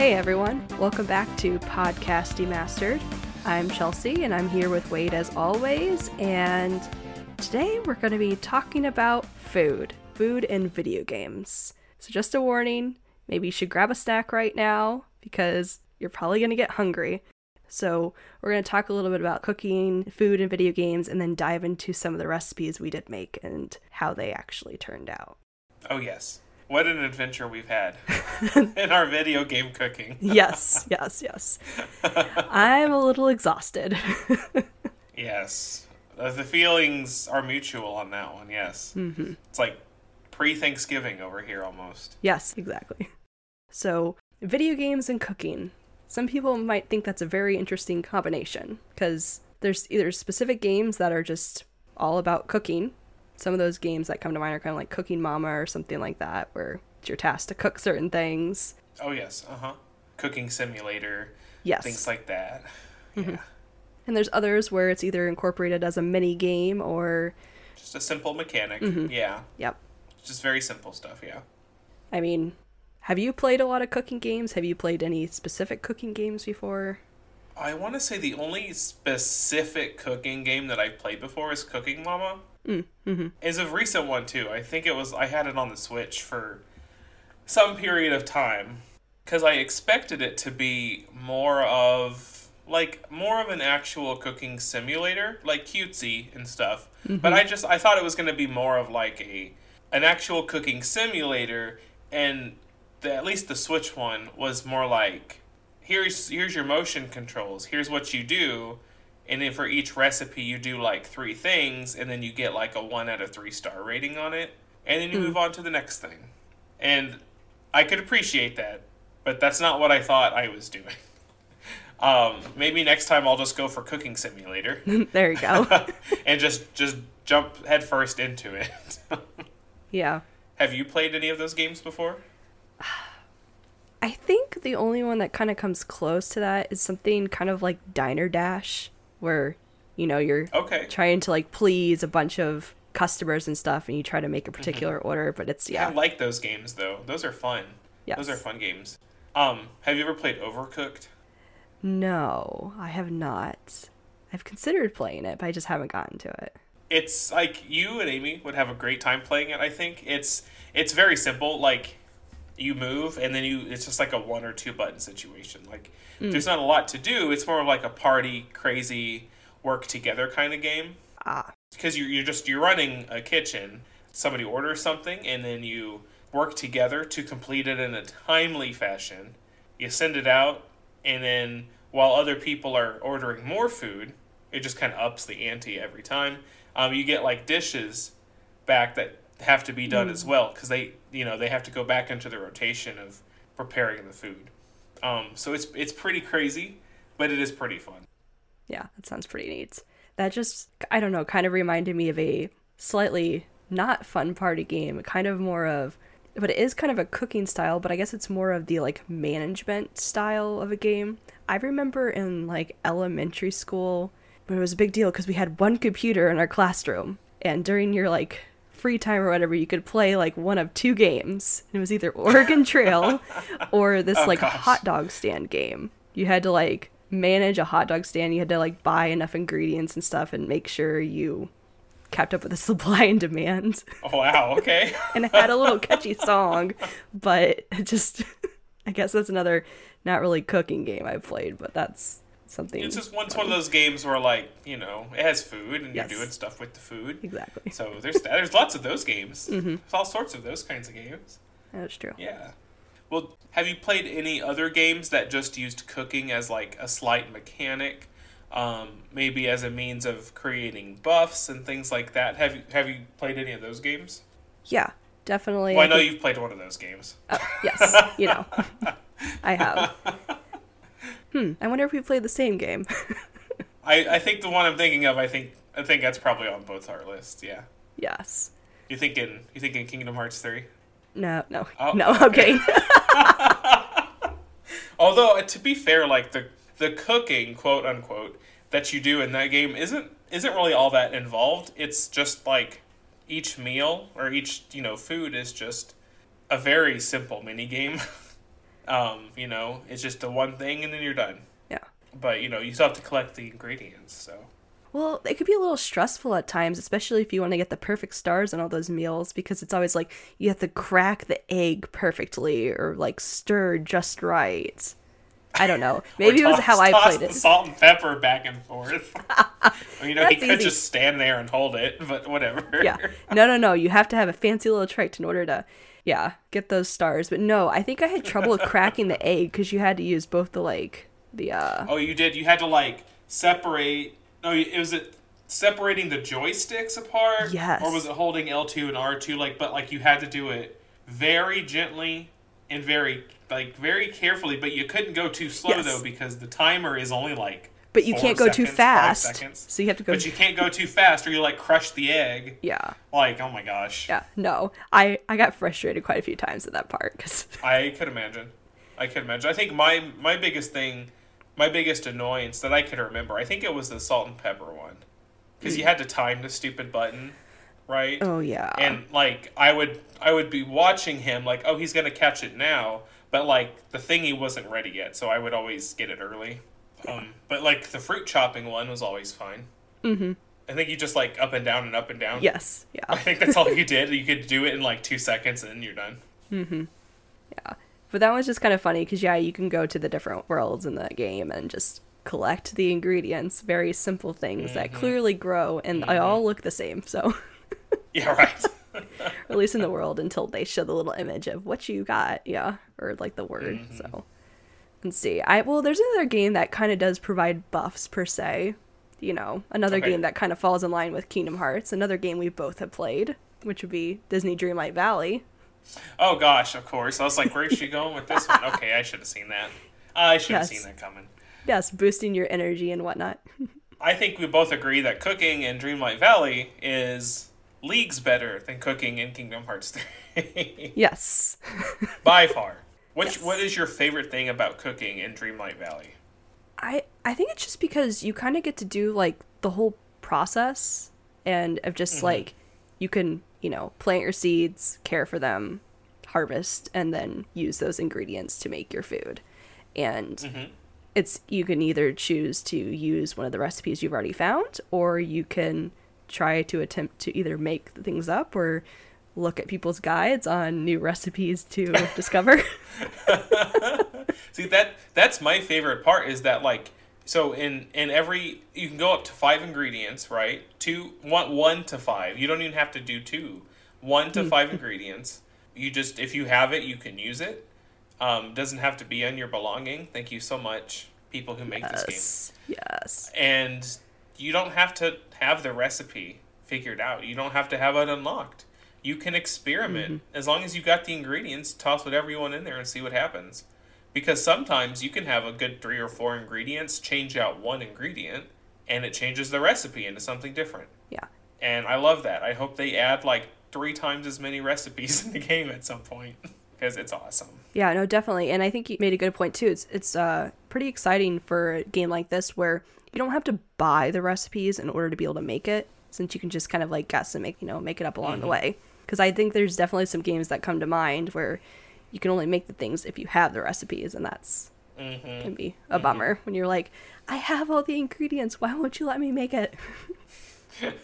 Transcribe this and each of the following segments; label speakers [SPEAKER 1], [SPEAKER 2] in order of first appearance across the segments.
[SPEAKER 1] Hey everyone, welcome back to Podcast Demastered. I'm Chelsea and I'm here with Wade as always, and today we're going to be talking about food, food and video games. So, just a warning maybe you should grab a snack right now because you're probably going to get hungry. So, we're going to talk a little bit about cooking, food, and video games, and then dive into some of the recipes we did make and how they actually turned out.
[SPEAKER 2] Oh, yes. What an adventure we've had in our video game cooking.
[SPEAKER 1] yes, yes, yes. I'm a little exhausted.
[SPEAKER 2] yes. Uh, The feelings are mutual on that one, yes.
[SPEAKER 1] hmm
[SPEAKER 2] It's like pre Thanksgiving over here almost.
[SPEAKER 1] Yes, exactly. So, video games and cooking. Some people might think that's a very interesting combination because there's either specific games that are just all about cooking. Some of those games that come to mind are kind of like Cooking Mama or something like that, where it's your task to cook certain things.
[SPEAKER 2] Oh, yes. Uh huh. Cooking simulator,
[SPEAKER 1] Yes.
[SPEAKER 2] things like that.
[SPEAKER 1] Mhm.
[SPEAKER 2] Yeah.
[SPEAKER 1] and there's others where it's either incorporated as a mini game or,
[SPEAKER 2] Just a simple mechanic.
[SPEAKER 1] Mhm.
[SPEAKER 2] Yeah.
[SPEAKER 1] yep.
[SPEAKER 2] Just very simple stuff, yeah.
[SPEAKER 1] I mean, have you played a lot of cooking games? Have you played any specific cooking games before?
[SPEAKER 2] I want to say the only specific cooking game that I've played before is Cooking Mama.
[SPEAKER 1] Mm, hmm
[SPEAKER 2] is a recent one too. I think it was I had it on the Switch for some period of time because I expected it to be more of like more of an actual cooking simulator, like cutesy and stuff. But I just I thought it was going to be more of like a an actual cooking simulator, and the, at least the Switch one was more like here's here's your motion controls. Here's what you do. And then for each recipe, you do like three things, and then you get like a one out of three star rating on it. And then you
[SPEAKER 1] Hmm.
[SPEAKER 2] move on to the next thing. And I could appreciate that, but that's not what I thought I was doing. Um, maybe next time I'll just go for Cooking Simulator
[SPEAKER 1] there you go.
[SPEAKER 2] and just just jump headfirst into it.
[SPEAKER 1] yeah.
[SPEAKER 2] Have you played any of those games before?
[SPEAKER 1] I think the only one that kind of comes close to that is something kind of like Diner Dash, where, you know, you're
[SPEAKER 2] Okay.
[SPEAKER 1] trying to like please a bunch of customers and stuff and you try to make a particular order, but it's, yeah.
[SPEAKER 2] I like those games though. Those are fun.
[SPEAKER 1] Yes.
[SPEAKER 2] Those are fun games. Um, have you ever played Overcooked?
[SPEAKER 1] No, I have not. I've considered playing it, but I just haven't gotten to it.
[SPEAKER 2] it's like you and Amy would have a great time playing it. I think it's it's very simple. Like you move and then you it's just like a one or two button situation. Like there's not a lot to do. It's more of like a party crazy work together kind of game
[SPEAKER 1] Ah,
[SPEAKER 2] because you're you're just you're running a kitchen. Somebody orders something and then you work together to complete it in a timely fashion. You send it out and then while other people are ordering more food, it just kind of ups the ante every time. Um, you get like dishes back that have to be done as well because they you know they have to go back into the rotation of preparing the food. Um, so it's it's pretty crazy, but it is pretty fun.
[SPEAKER 1] yeah, that sounds pretty neat. That just, I don't know, kind of reminded me of a slightly not fun party game, kind of more of, but it is kind of a cooking style, but I guess it's more of the like management style of a game. I remember in like elementary school, it was a big deal because we had one computer in our classroom, and during your like free time or whatever, you could play like one of two games. It was either Oregon Trail or this
[SPEAKER 2] Oh,
[SPEAKER 1] like
[SPEAKER 2] gosh.
[SPEAKER 1] hot dog stand game. You had to like manage a hot dog stand. You had to like buy enough ingredients and stuff and make sure you kept up with the supply and demand.
[SPEAKER 2] Oh wow, okay.
[SPEAKER 1] And it had a little catchy song, but it just I guess that's another not really cooking game I've played, but that's something
[SPEAKER 2] It's just one, it's one of those games where like you know it has food and
[SPEAKER 1] Yes.
[SPEAKER 2] you're doing stuff with the food.
[SPEAKER 1] exactly.
[SPEAKER 2] So there's. There's lots of those games.
[SPEAKER 1] Mm-hmm.
[SPEAKER 2] There's all sorts of those kinds of games.
[SPEAKER 1] That's true.
[SPEAKER 2] Yeah. Well, have you played any other games that just used cooking as like a slight mechanic? Um, maybe as a means of creating buffs and things like that. Have you have you played any of those games?
[SPEAKER 1] Yeah, definitely.
[SPEAKER 2] Well, I know
[SPEAKER 1] think-
[SPEAKER 2] you've played one of those games.
[SPEAKER 1] uh, yes, you know. I have. Hmm, I wonder if we played the same game.
[SPEAKER 2] I, I think the one I'm thinking of. I think I think that's probably on both our lists. Yeah.
[SPEAKER 1] yes.
[SPEAKER 2] You thinking you thinking Kingdom Hearts three?
[SPEAKER 1] No, no.
[SPEAKER 2] Oh,
[SPEAKER 1] no, okay.
[SPEAKER 2] Although uh, to be fair, like the the cooking, quote unquote, that you do in that game isn't isn't really all that involved. It's just like each meal or each you know food is just a very simple mini game. Um, you know, it's just the one thing and then you're done.
[SPEAKER 1] Yeah.
[SPEAKER 2] But you know, you still have to collect the ingredients. So
[SPEAKER 1] Well, it could be a little stressful at times, especially if you want to get the perfect stars on all those meals, because it's always like you have to crack the egg perfectly or like stir just right. I don't know. Maybe it was how I played it.
[SPEAKER 2] salt and pepper back and forth. Or, you know, he could
[SPEAKER 1] easy.
[SPEAKER 2] just stand there and hold it, but whatever.
[SPEAKER 1] yeah. No, no, no. You have to have a fancy little trick in order to, yeah, get those stars. But no, I think I had trouble with cracking the egg because you had to use both the like the uh
[SPEAKER 2] Oh, you did. You had to like separate. No, it was it separating the joysticks apart.
[SPEAKER 1] Yes.
[SPEAKER 2] Or was it holding L two and R two? Like, but like you had to do it very gently and very like very carefully. But you couldn't go too slow
[SPEAKER 1] Yes.
[SPEAKER 2] though because the timer is only like.
[SPEAKER 1] but you
[SPEAKER 2] four
[SPEAKER 1] can't go too
[SPEAKER 2] seconds, five
[SPEAKER 1] fast. So you have to go
[SPEAKER 2] But you can't go too fast, or you like crush the egg.
[SPEAKER 1] Yeah.
[SPEAKER 2] Like, oh my gosh.
[SPEAKER 1] Yeah. No. I I got frustrated quite a few times at that part cuz
[SPEAKER 2] I could imagine. I could imagine. I think my my biggest thing, my biggest annoyance that I could remember, I think it was the salt and pepper one, because you mm. had to time the stupid button, right?
[SPEAKER 1] Oh yeah.
[SPEAKER 2] And like I would I would be watching him like, oh, he's gonna catch it now, but like the thingy wasn't ready yet, so I would always get it early. Um, but like the fruit chopping one was always fine.
[SPEAKER 1] Mhm.
[SPEAKER 2] I think you just like up and down and up and down.
[SPEAKER 1] yes. Yeah.
[SPEAKER 2] I think that's all you did. You could do it in like two seconds and then you're done. Mhm.
[SPEAKER 1] Yeah. But that was just kind of funny because, yeah, you can go to the different worlds in the game and just collect the ingredients. Very simple things that clearly grow and they all look the same. So,
[SPEAKER 2] Yeah, right.
[SPEAKER 1] or at least in the world until they show the little image of what you got. Yeah. Or like the word. Mm-hmm. So, let's see. I, well, there's another game that kind of does provide buffs per se. You know, another
[SPEAKER 2] Okay.
[SPEAKER 1] game that kind of falls in line with Kingdom Hearts. Another game we both have played, which would be Disney Dreamlight Valley.
[SPEAKER 2] Oh gosh, of course. I was like, where's she going with this one? Okay, I should have seen that. I should have
[SPEAKER 1] Yes.
[SPEAKER 2] seen that coming.
[SPEAKER 1] Yes, boosting your energy and whatnot.
[SPEAKER 2] I think we both agree that cooking in Dreamlight Valley is leagues better than cooking in Kingdom Hearts 3.
[SPEAKER 1] yes.
[SPEAKER 2] By far. Which
[SPEAKER 1] Yes.
[SPEAKER 2] what is your favorite thing about cooking in Dreamlight Valley?
[SPEAKER 1] I I think it's just because you kind of get to do like the whole process and of just like you can you know plant your seeds, care for them, harvest, and then use those ingredients to make your food. And
[SPEAKER 2] Mhm.
[SPEAKER 1] it's you can either choose to use one of the recipes you've already found, or you can try to attempt to either make things up or look at people's guides on new recipes to discover.
[SPEAKER 2] See that that's my favorite part is that like so in in every you can go up to five ingredients, right? Two one one to five. You don't even have to do two. One to five ingredients. You just if you have it, you can use it. Um, doesn't have to be on your belonging. Thank you so much, people who make this game.
[SPEAKER 1] yes. Yes.
[SPEAKER 2] And you don't have to have the recipe figured out. You don't have to have it unlocked. You can experiment mm-hmm. as long as you got the ingredients. Toss whatever you want in there and see what happens. Because sometimes you can have a good three or four ingredients, change out one ingredient, and it changes the recipe into something different.
[SPEAKER 1] Yeah.
[SPEAKER 2] And I love that. I hope they add like three times as many recipes in the game at some point because it's awesome.
[SPEAKER 1] Yeah, no, definitely. And I think you made a good point too. It's it's uh pretty exciting for a game like this where you don't have to buy the recipes in order to be able to make it, since you can just kind of like guess and make you know make it up along the way. Because I think there's definitely some games that come to mind where you can only make the things if you have the recipes, and that's
[SPEAKER 2] hmm
[SPEAKER 1] can be a bummer when you're like, I have all the ingredients. Why won't you let me make it?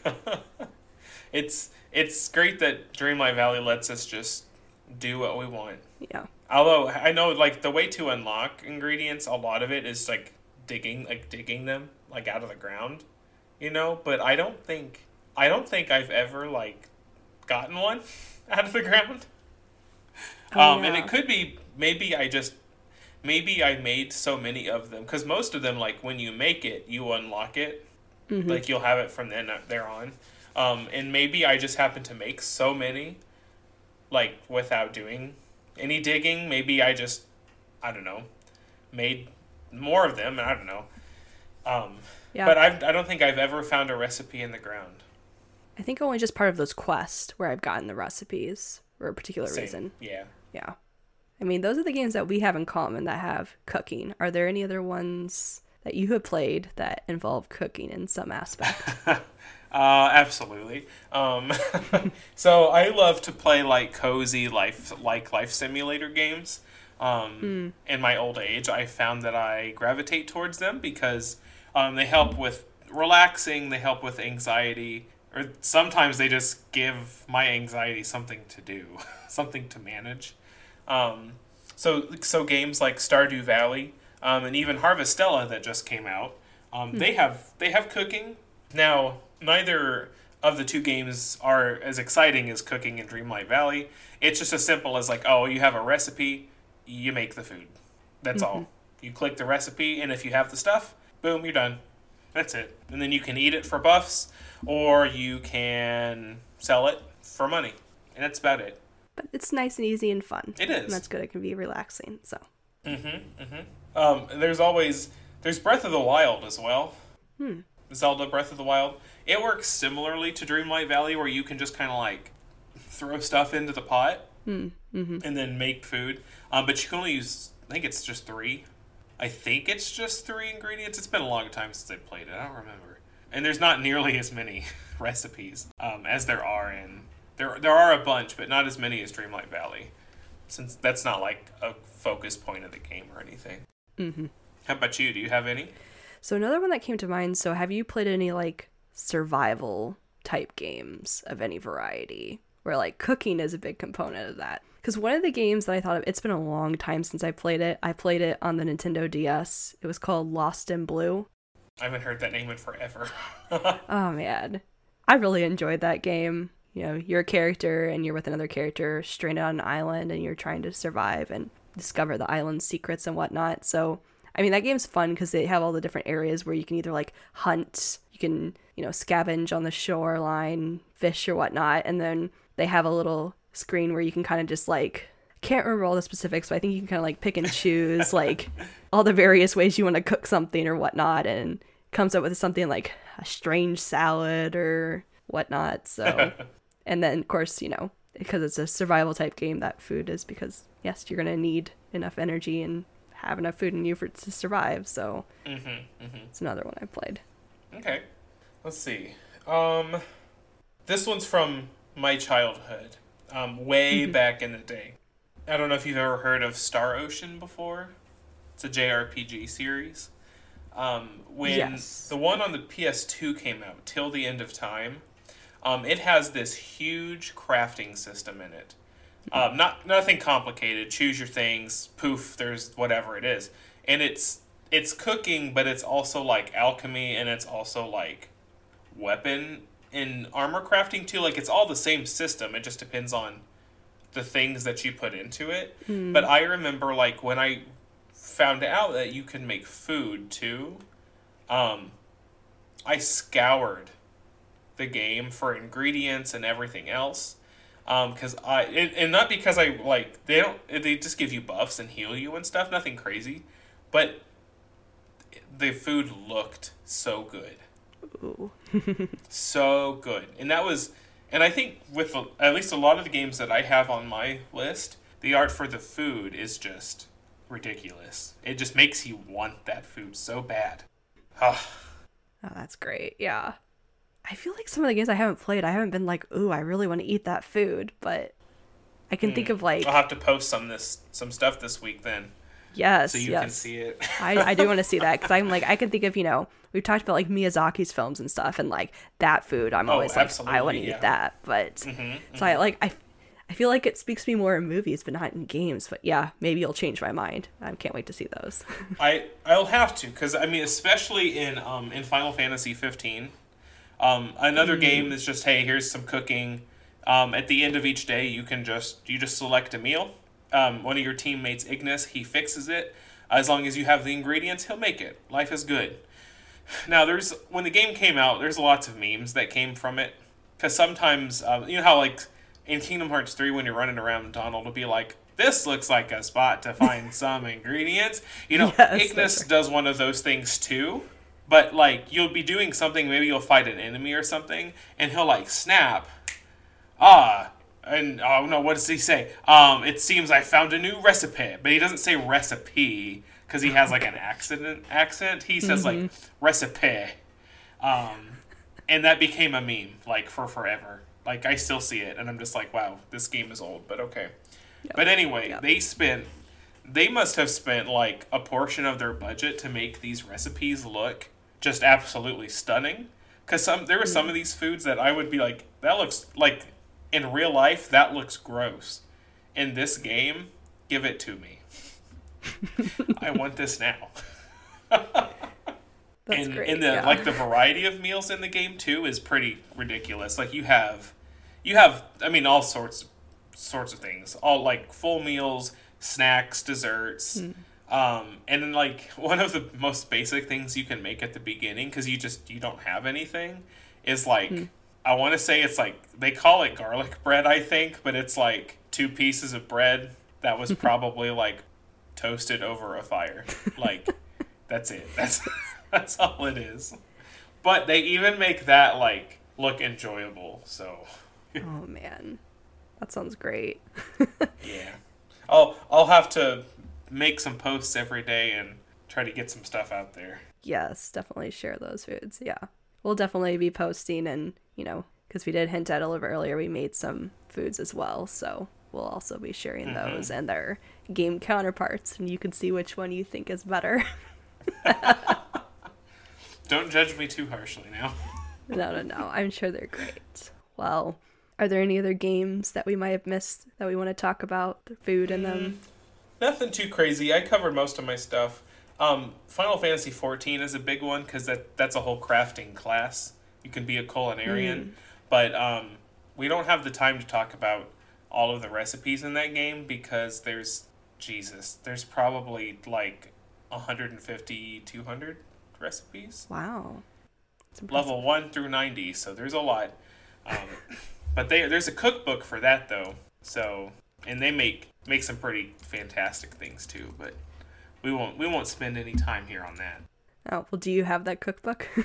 [SPEAKER 2] It's it's great that Dreamlight Valley lets us just do what we want.
[SPEAKER 1] yeah.
[SPEAKER 2] Although I know like the way to unlock ingredients, a lot of it is like digging like digging them like out of the ground, you know. But I don't think I don't think I've ever like gotten one out of the ground.
[SPEAKER 1] Oh,
[SPEAKER 2] um, and it could be maybe I just maybe I made so many of them because most of them like when you make it you unlock it
[SPEAKER 1] Mhm.
[SPEAKER 2] like you'll have it from then there on um, and maybe i just happen to make so many like without doing any digging maybe i just i don't know made more of them and i don't know um,
[SPEAKER 1] Yeah.
[SPEAKER 2] but I've, i don't think i've ever found a recipe in the ground
[SPEAKER 1] I think only just part of those quests where I've gotten the recipes for a particular
[SPEAKER 2] Same.
[SPEAKER 1] reason.
[SPEAKER 2] yeah
[SPEAKER 1] Yeah. I mean, those are the games that we have in common that have cooking. Are there any other ones that you have played that involve cooking in some aspect?
[SPEAKER 2] Uh, absolutely. Um, so I love to play like cozy life, like life simulator games. Um, In my old age, I found that I gravitate towards them because um, they help with relaxing, they help with anxiety, or sometimes they just give my anxiety something to do, something to manage. Um, so, so games like Stardew Valley um, and even Harvestella that just came out, um, they have they have cooking. Now, neither of the two games are as exciting as cooking in Dreamlight Valley. It's just as simple as like, oh, you have a recipe, you make the food. That's all. You click the recipe, and if you have the stuff, boom, you're done. That's it. And then you can eat it for buffs, or you can sell it for money, and that's about it.
[SPEAKER 1] But it's nice and easy and fun.
[SPEAKER 2] It is.
[SPEAKER 1] And that's good. It can be relaxing. So
[SPEAKER 2] Mhm. Mhm. Um, there's always there's Breath of the Wild as well.
[SPEAKER 1] Hmm.
[SPEAKER 2] Zelda Breath of the Wild. It works similarly to Dreamlight Valley, where you can just kind of like throw stuff into the pot
[SPEAKER 1] Hmm, mm-hmm.
[SPEAKER 2] and then make food. Um, but you can only use. I think it's just three. I think it's just three ingredients. It's been a long time since I played it. I don't remember. And there's not nearly as many recipes um, as there are in there. There are a bunch, but not as many as Dreamlight Valley, since that's not like a focus point of the game or anything.
[SPEAKER 1] Mm-hmm.
[SPEAKER 2] How about you? Do you have any?
[SPEAKER 1] So another one that came to mind. So have you played any like survival type games of any variety, where like cooking is a big component of that? Because one of the games that I thought of, it's been a long time since I played it. I played it on the Nintendo DS. It was called Lost in Blue.
[SPEAKER 2] I haven't heard that name in forever.
[SPEAKER 1] Oh man, I really enjoyed that game. You know, you're a character and you're with another character stranded on an island and you're trying to survive and discover the island's secrets and whatnot. So, I mean, that game's fun because they have all the different areas where you can either like hunt, you can, you know, scavenge on the shoreline, fish or whatnot, and then they have a little screen where you can kind of just like can't remember all the specifics, but I think you can kind of like pick and choose like all the various ways you want to cook something or whatnot, and comes up with something like a strange salad or whatnot. So, and then of course, you know, because it's a survival type game, that food is because yes, you're gonna need enough energy and have enough food in you for to survive. So,
[SPEAKER 2] mm-hmm, mm-hmm.
[SPEAKER 1] it's another one I played.
[SPEAKER 2] Okay. Let's see. Um, this one's from my childhood, um, way back in the day. I don't know if you've ever heard of Star Ocean before. It's a JRPG series. Um, when
[SPEAKER 1] Yes.
[SPEAKER 2] the one on the PS2 came out, Till the End of Time, um, it has this huge crafting system in it. Um, not nothing complicated. Choose your things. Poof. There's whatever it is, and it's it's cooking, but it's also like alchemy, and it's also like weapon and armor crafting too. Like it's all the same system. It just depends on the things that you put into it. But I remember like when I found out that you can make food too. Um, I scoured the game for ingredients and everything else. Um, cause I it, and not because I like they don't they just give you buffs and heal you and stuff. Nothing crazy, but the food looked so good
[SPEAKER 1] Ooh.
[SPEAKER 2] so good and that was and i think with at least a lot of the games that i have on my list the art for the food is just ridiculous it just makes you want that food so bad Ah,
[SPEAKER 1] Oh, that's great. Yeah. I feel like some of the games I haven't played, I haven't been like, ooh, I really want to eat that food, but I can think of like,
[SPEAKER 2] i'll have to post some this some stuff this week then
[SPEAKER 1] yes,
[SPEAKER 2] so you
[SPEAKER 1] yes.
[SPEAKER 2] can see it
[SPEAKER 1] I, I do want to see that because I'm like, I can think of, you know, we've talked about like Miyazaki's films and stuff, and like that food, I'm
[SPEAKER 2] Oh,
[SPEAKER 1] always like, I want to
[SPEAKER 2] yeah.
[SPEAKER 1] eat that. But
[SPEAKER 2] Mhm,
[SPEAKER 1] so I like, I, I feel like it speaks to me more in movies, but not in games. But yeah, maybe you'll change my mind. I can't wait to see those.
[SPEAKER 2] I I'll have to because I mean especially in um in Final Fantasy 15, um another game is just hey here's some cooking, um at the end of each day you can just you just select a meal, um one of your teammates Ignis he fixes it, as long as you have the ingredients he'll make it. Life is good. Now there's when the game came out there's lots of memes that came from it. Because sometimes um, you know how like in Kingdom Hearts 3 when you're running around Donald will be like this looks like a spot to find some ingredients. You know
[SPEAKER 1] Yes,
[SPEAKER 2] Ignis does one of those things too but like you'll be doing something maybe you'll fight an enemy or something and he'll like snap. Ah and oh no what does he say? Um it seems i found a new recipe. But he doesn't say recipe because he has like an accident accent. He says like recipe. Um and that became a meme like for forever. Like i still see it and i'm just like wow this game is old but okay. But anyway
[SPEAKER 1] Yep.
[SPEAKER 2] they spent they must have spent like a portion of their budget to make these recipes look just absolutely stunning. Because some there were some of these foods that I would be like, that looks like in real life that looks gross. In this game, give it to me. I want this now.
[SPEAKER 1] That's
[SPEAKER 2] and
[SPEAKER 1] great.
[SPEAKER 2] in the
[SPEAKER 1] yeah.
[SPEAKER 2] like the variety of meals in the game too is pretty ridiculous. Like you have you have I mean all sorts sorts of things. All like full meals, snacks, desserts.
[SPEAKER 1] Hmm.
[SPEAKER 2] Um, and then like one of the most basic things you can make at the beginning because you just you don't have anything is like
[SPEAKER 1] Hmm.
[SPEAKER 2] I want to say it's like they call it garlic bread I think, but it's like two pieces of bread that was probably like toasted over a fire. Like that's it. That's that's all it is. But they even make that like look enjoyable. So
[SPEAKER 1] oh man, that sounds great.
[SPEAKER 2] yeah, I'll I'll have to make some posts every day and try to get some stuff out there.
[SPEAKER 1] yes, definitely share those foods. Yeah, we'll definitely be posting, and you know, because we did hint at a little bit earlier, we made some foods as well, so we'll also be sharing mm-hmm. those and their game counterparts, and you can see which one you think is better.
[SPEAKER 2] Don't judge me too harshly now.
[SPEAKER 1] no, no, no. I'm sure they're great. Well, are there any other games that we might have missed that we want to talk about? The food in them?
[SPEAKER 2] Mm, Nothing too crazy. I covered most of my stuff. Um, Final Fantasy XIV is a big one because that that's a whole crafting class. You can be a culinarian, but um, we don't have the time to talk about all of the recipes in that game because there's Jesus. There's probably like 150, 200 recipes.
[SPEAKER 1] Wow.
[SPEAKER 2] Level one through ninety, so there's a lot. Um, but they there's a cookbook for that though. So and they make make some pretty fantastic things too. But we won't we won't spend any time here on that.
[SPEAKER 1] Oh, well, do you have that cookbook?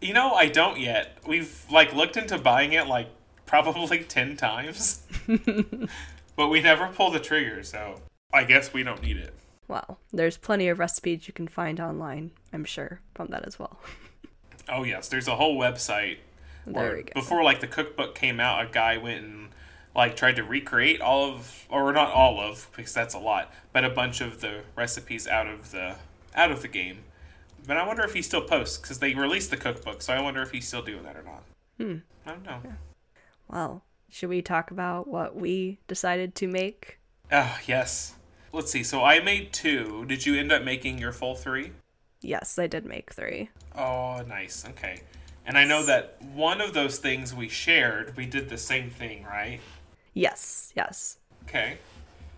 [SPEAKER 2] You know, I don't yet. We've like looked into buying it like probably ten times, but we never pull the trigger. So I guess we don't need it.
[SPEAKER 1] well, there's plenty of recipes you can find online, I'm sure, from that as well.
[SPEAKER 2] Oh yes, there's a whole website.
[SPEAKER 1] There
[SPEAKER 2] where
[SPEAKER 1] we go.
[SPEAKER 2] Before like the cookbook came out, a guy went and like tried to recreate all of, or not all of, because that's a lot, but a bunch of the recipes out of the out of the game. But I wonder if he still posts because they released the cookbook, so I wonder if he's still doing that or not.
[SPEAKER 1] Hmm.
[SPEAKER 2] I don't know.
[SPEAKER 1] Well, should we talk about what we decided to make?
[SPEAKER 2] Oh yes. Let's see. So I made two. Did you end up making your full three?
[SPEAKER 1] Yes, I did make three.
[SPEAKER 2] Oh, nice. Okay. And I know that one of those things we shared, we did the same thing, right?
[SPEAKER 1] Yes, yes.
[SPEAKER 2] Okay.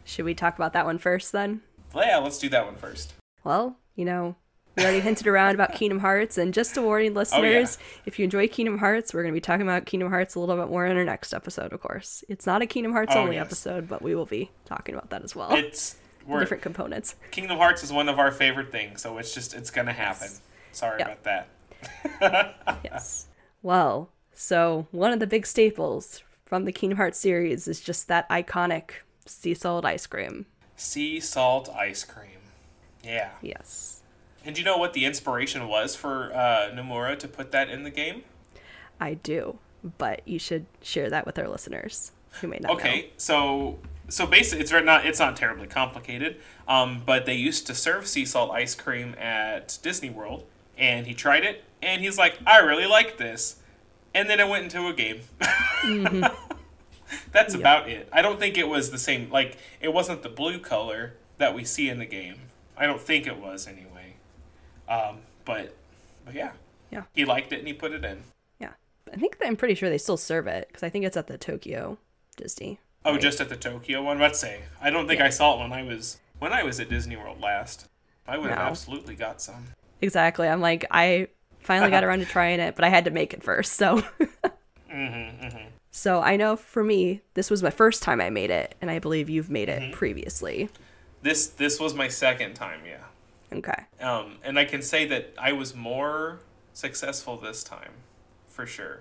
[SPEAKER 1] Should we talk about that one first then?
[SPEAKER 2] Well, yeah, let's do that one first.
[SPEAKER 1] Well, you know, we already hinted around about Kingdom Hearts, and just a warning, oh, listeners, if you enjoy Kingdom Hearts, we're going to be talking about Kingdom Hearts a little bit more in our next episode, of course. It's not a Kingdom Hearts
[SPEAKER 2] Oh,
[SPEAKER 1] only
[SPEAKER 2] yes.
[SPEAKER 1] episode, but we will be talking about that as well.
[SPEAKER 2] It's we're
[SPEAKER 1] Different components.
[SPEAKER 2] Kingdom Hearts is one of our favorite things, so it's just it's gonna happen. Sorry
[SPEAKER 1] Yeah.
[SPEAKER 2] about that.
[SPEAKER 1] Yes. Well, so one of the big staples from the Kingdom Hearts series is just that iconic sea salt ice cream.
[SPEAKER 2] Sea salt ice cream. Yeah.
[SPEAKER 1] Yes.
[SPEAKER 2] And do you know what the inspiration was for uh, Nomura to put that in the game?
[SPEAKER 1] I do, but you should share that with our listeners who may not know.
[SPEAKER 2] Okay, so so basically, it's not it's not terribly complicated. Um, but they used to serve sea salt ice cream at Disney World, and he tried it, and he's like, I really like this, and then it went into a game. That's
[SPEAKER 1] Yeah.
[SPEAKER 2] about it. I don't think it was the same. Like it wasn't the blue color that we see in the game. I don't think it was anyway. Um, but but yeah,
[SPEAKER 1] Yeah.
[SPEAKER 2] he liked it and he put it in.
[SPEAKER 1] Yeah. I think I'm pretty sure they still serve it because I think it's at the Tokyo Disney.
[SPEAKER 2] Oh,
[SPEAKER 1] right?
[SPEAKER 2] just at the Tokyo one. Let's say I don't think
[SPEAKER 1] Yeah.
[SPEAKER 2] I saw it when I was when I was at Disney World last. I would have
[SPEAKER 1] No.
[SPEAKER 2] absolutely got some.
[SPEAKER 1] Exactly. I'm like, I finally got around to trying it, but I had to make it first. So,
[SPEAKER 2] Mm-hmm, mm-hmm.
[SPEAKER 1] so I know for me, this was my first time I made it, and I believe you've made
[SPEAKER 2] Mm-hmm.
[SPEAKER 1] it previously.
[SPEAKER 2] This this was my second time, yeah.
[SPEAKER 1] Okay.
[SPEAKER 2] Um, and I can say that I was more successful this time, for sure.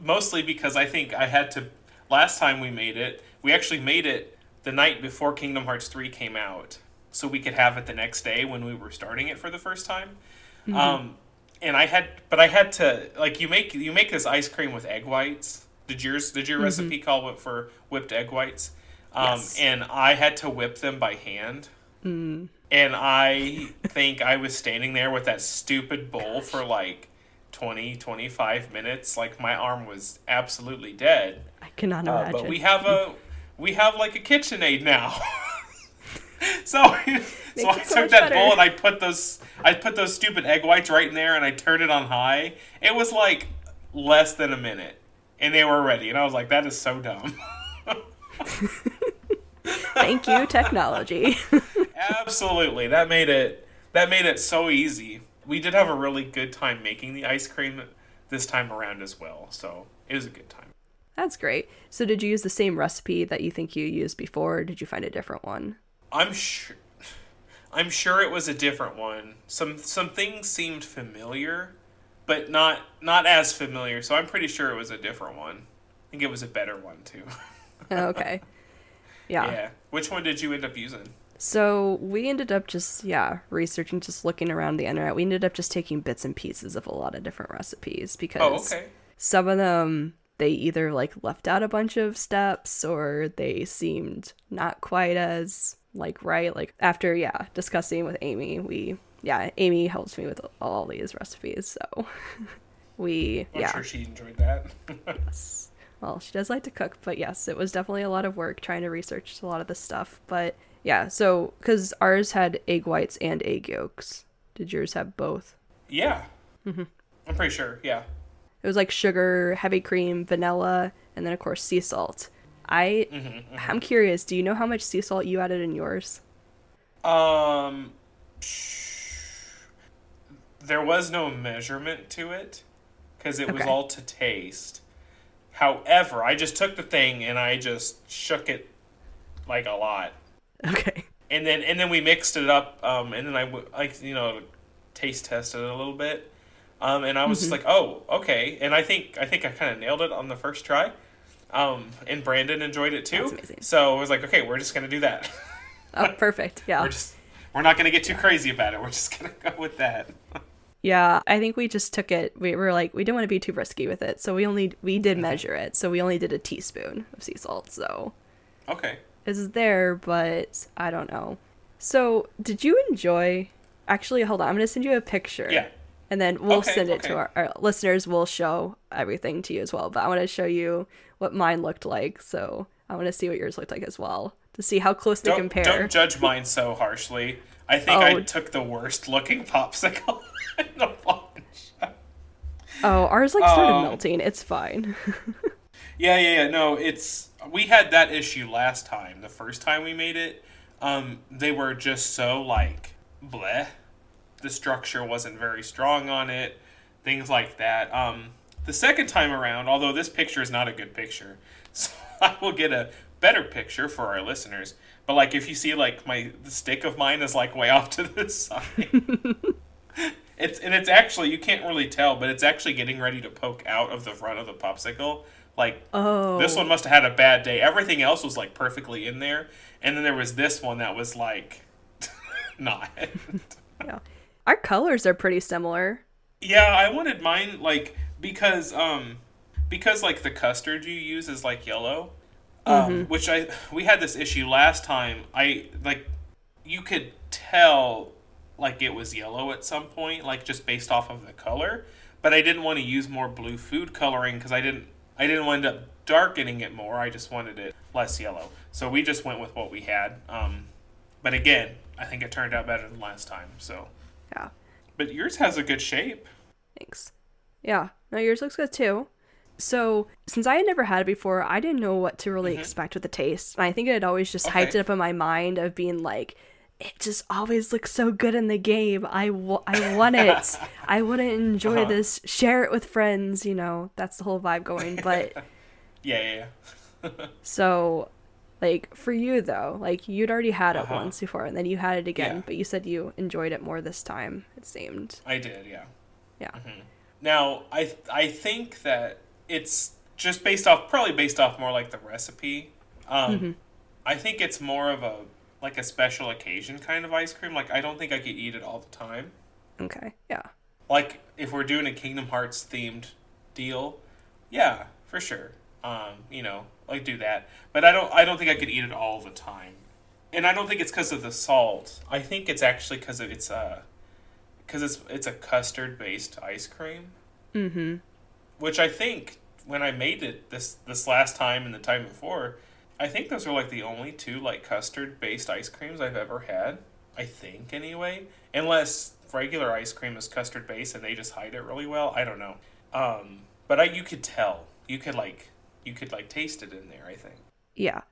[SPEAKER 2] Mostly because I think I had to. Last time we made it, we actually made it the night before Kingdom Hearts 3 came out, so we could have it the next day when we were starting it for the first time. Um, and I had, but I had to like you make you make this ice cream with egg whites. Did yours? Did your recipe call it for whipped egg whites? Um,
[SPEAKER 1] Yes.
[SPEAKER 2] And I had to whip them by hand And I think I was standing there with that stupid bowl for like 20, 25 minutes. Like my arm was absolutely dead.
[SPEAKER 1] I cannot
[SPEAKER 2] Uh,
[SPEAKER 1] imagine.
[SPEAKER 2] but we have a we have like a KitchenAid now. so so I
[SPEAKER 1] so
[SPEAKER 2] took that
[SPEAKER 1] better.
[SPEAKER 2] bowl and I put those I put those stupid egg whites right in there and I turned it on high. It was like less than a minute and they were ready and I was like that is so dumb.
[SPEAKER 1] Thank you, technology.
[SPEAKER 2] Absolutely. That made it that made it so easy. We did have a really good time making the ice cream this time around as well. So, it was a good time.
[SPEAKER 1] That's great. So, did you use the same recipe that you think you used before? Or did you find a different one?
[SPEAKER 2] I'm sure I'm sure it was a different one. Some some things seemed familiar, but not not as familiar. So I'm pretty sure it was a different one. I think it was a better one too.
[SPEAKER 1] Oh, okay. Yeah.
[SPEAKER 2] yeah. Which one did you end up using?
[SPEAKER 1] So we ended up just yeah researching, just looking around the internet. We ended up just taking bits and pieces of a lot of different recipes oh, because
[SPEAKER 2] Oh, okay.
[SPEAKER 1] some of them they either like left out a bunch of steps or they seemed not quite as like right. Like after yeah discussing with Amy, we yeah Amy helps me with all these recipes, so we
[SPEAKER 2] I'm
[SPEAKER 1] yeah
[SPEAKER 2] sure she enjoyed that.
[SPEAKER 1] yes well, she does like to cook, but yes, it was definitely a lot of work trying to research a lot of this stuff. But yeah, so because ours had egg whites and egg yolks. Did yours have both?
[SPEAKER 2] yeah.
[SPEAKER 1] Mm-hmm.
[SPEAKER 2] I'm pretty sure. Yeah.
[SPEAKER 1] It was like sugar, heavy cream, vanilla, and then of course sea salt. I
[SPEAKER 2] Mm-hmm,
[SPEAKER 1] I'm curious. Do you know how much sea salt you added in yours?
[SPEAKER 2] Um, there was no measurement to it because it was all to taste. However, I just took the thing and I just shook it like a lot,
[SPEAKER 1] Okay.
[SPEAKER 2] and then and then we mixed it up. Um, and then I like you know taste tested it a little bit. Um, and I was just like, oh, okay. And I think I think I kind of nailed it on the first try. Um, and Brandon enjoyed it too. So I was like, okay, we're just gonna do that.
[SPEAKER 1] Oh, perfect. Yeah.
[SPEAKER 2] we're just we're not gonna get too crazy about it. We're just gonna go with that.
[SPEAKER 1] Yeah, I think we just took it. We were like, we didn't want to be too risky with it, so we only we did measure it. So we only did a teaspoon of sea salt. So
[SPEAKER 2] Okay.
[SPEAKER 1] it's there, but I don't know. So did you enjoy? Actually, hold on. I'm gonna send you a picture.
[SPEAKER 2] Yeah.
[SPEAKER 1] And then we'll
[SPEAKER 2] Okay,
[SPEAKER 1] send it
[SPEAKER 2] okay.
[SPEAKER 1] to our, our listeners. We'll show everything to you as well. But I want to show you what mine looked like. So I want to see what yours looked like as well to see how close they
[SPEAKER 2] Don't,
[SPEAKER 1] compare.
[SPEAKER 2] don't judge mine so harshly. I think I
[SPEAKER 1] Oh.
[SPEAKER 2] took the worst looking popsicle in the bunch.
[SPEAKER 1] oh, ours like started
[SPEAKER 2] Um,
[SPEAKER 1] melting. It's fine.
[SPEAKER 2] Yeah, yeah, yeah. No, it's we had that issue last time. The first time we made it, um, they were just so like bleh. The structure wasn't very strong on it, things like that. Um, the second time around, although this picture is not a good picture, so I will get a better picture for our listeners. But like, if you see like my the stick of mine is like way off to the side. It's and it's actually you can't really tell, but it's actually getting ready to poke out of the front of the popsicle. Like
[SPEAKER 1] oh,
[SPEAKER 2] this one must have had a bad day. Everything else was like perfectly in there, and then there was this one that was like not.
[SPEAKER 1] yeah. Our colors are pretty similar.
[SPEAKER 2] yeah, I wanted mine like because um because like the custard you use is like yellow, um, which I we had this issue last time. I like you could tell like it was yellow at some point, like just based off of the color. But I didn't want to use more blue food coloring because I didn't I didn't end up darkening it more. I just wanted it less yellow. So we just went with what we had. Um, but again, I think it turned out better than last time. So,
[SPEAKER 1] Yeah.
[SPEAKER 2] but yours has a good shape.
[SPEAKER 1] Thanks. Yeah. No, yours looks good too. So, since I had never had it before, I didn't know what to really expect with the taste. And I think it had always just hyped
[SPEAKER 2] Mm-hmm.
[SPEAKER 1] It up in my mind of being like, it just always looks so good in the game. I, w- I want it. I want to enjoy
[SPEAKER 2] Uh-huh.
[SPEAKER 1] this, share it with friends, you know, that's the whole vibe going. But
[SPEAKER 2] Yeah, yeah, yeah.
[SPEAKER 1] so, like, for you though, like, you'd already had it
[SPEAKER 2] Uh-huh.
[SPEAKER 1] once before and then you had it again,
[SPEAKER 2] Yeah.
[SPEAKER 1] but you said you enjoyed it more this time, it seemed.
[SPEAKER 2] I did, yeah.
[SPEAKER 1] Yeah.
[SPEAKER 2] Now, I I think that it's just based off, probably based off more like the recipe. Um, I think it's more of a like a special occasion kind of ice cream. Like I don't think I could eat it all the time.
[SPEAKER 1] Okay. Yeah.
[SPEAKER 2] Like if we're doing a Kingdom Hearts themed deal, yeah, for sure. Um, you know, like do that. But I don't I don't think I could eat it all the time. and I don't think it's because of the salt. I think it's actually because of it's uh because it's it's a custard based ice cream.
[SPEAKER 1] Mm-hmm.
[SPEAKER 2] Which I think when I made it this this last time and the time before, I think those are like the only two like custard based ice creams I've ever had. I think anyway, unless regular ice cream is custard based and they just hide it really well. I don't know. Um, but I you could tell. You could like you could like taste it in there. I think.
[SPEAKER 1] Yeah.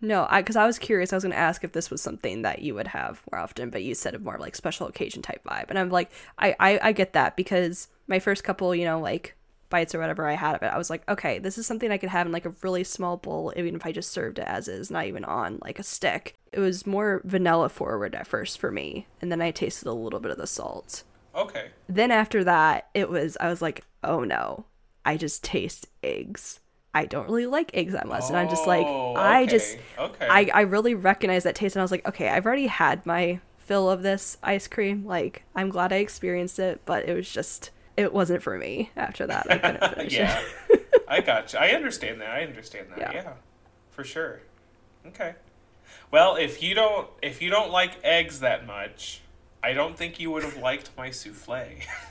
[SPEAKER 1] No, I because I was curious. I was going to ask if this was something that you would have more often, but you said a more like special occasion type vibe, and I'm like, I, I I get that because my first couple, you know, like bites or whatever I had of it, I was like, okay, this is something I could have in like a really small bowl, even if I just served it as is, not even on like a stick. It was more vanilla forward at first for me, and then I tasted a little bit of the salt.
[SPEAKER 2] Okay.
[SPEAKER 1] Then after that, it was I was like, oh no, I just taste eggs. I don't really like eggs that much. And I'm just like,
[SPEAKER 2] Oh,
[SPEAKER 1] I
[SPEAKER 2] okay,
[SPEAKER 1] just,
[SPEAKER 2] okay.
[SPEAKER 1] I, I really recognize that taste. And I was like, okay, I've already had my fill of this ice cream. Like, I'm glad I experienced it, but it was just, it wasn't for me after that. I couldn't finish
[SPEAKER 2] yeah.
[SPEAKER 1] it.
[SPEAKER 2] I got you. I understand that. I understand that.
[SPEAKER 1] Yeah.
[SPEAKER 2] Yeah. For sure. Okay. Well, if you don't if you don't like eggs that much, I don't think you would have liked my souffle.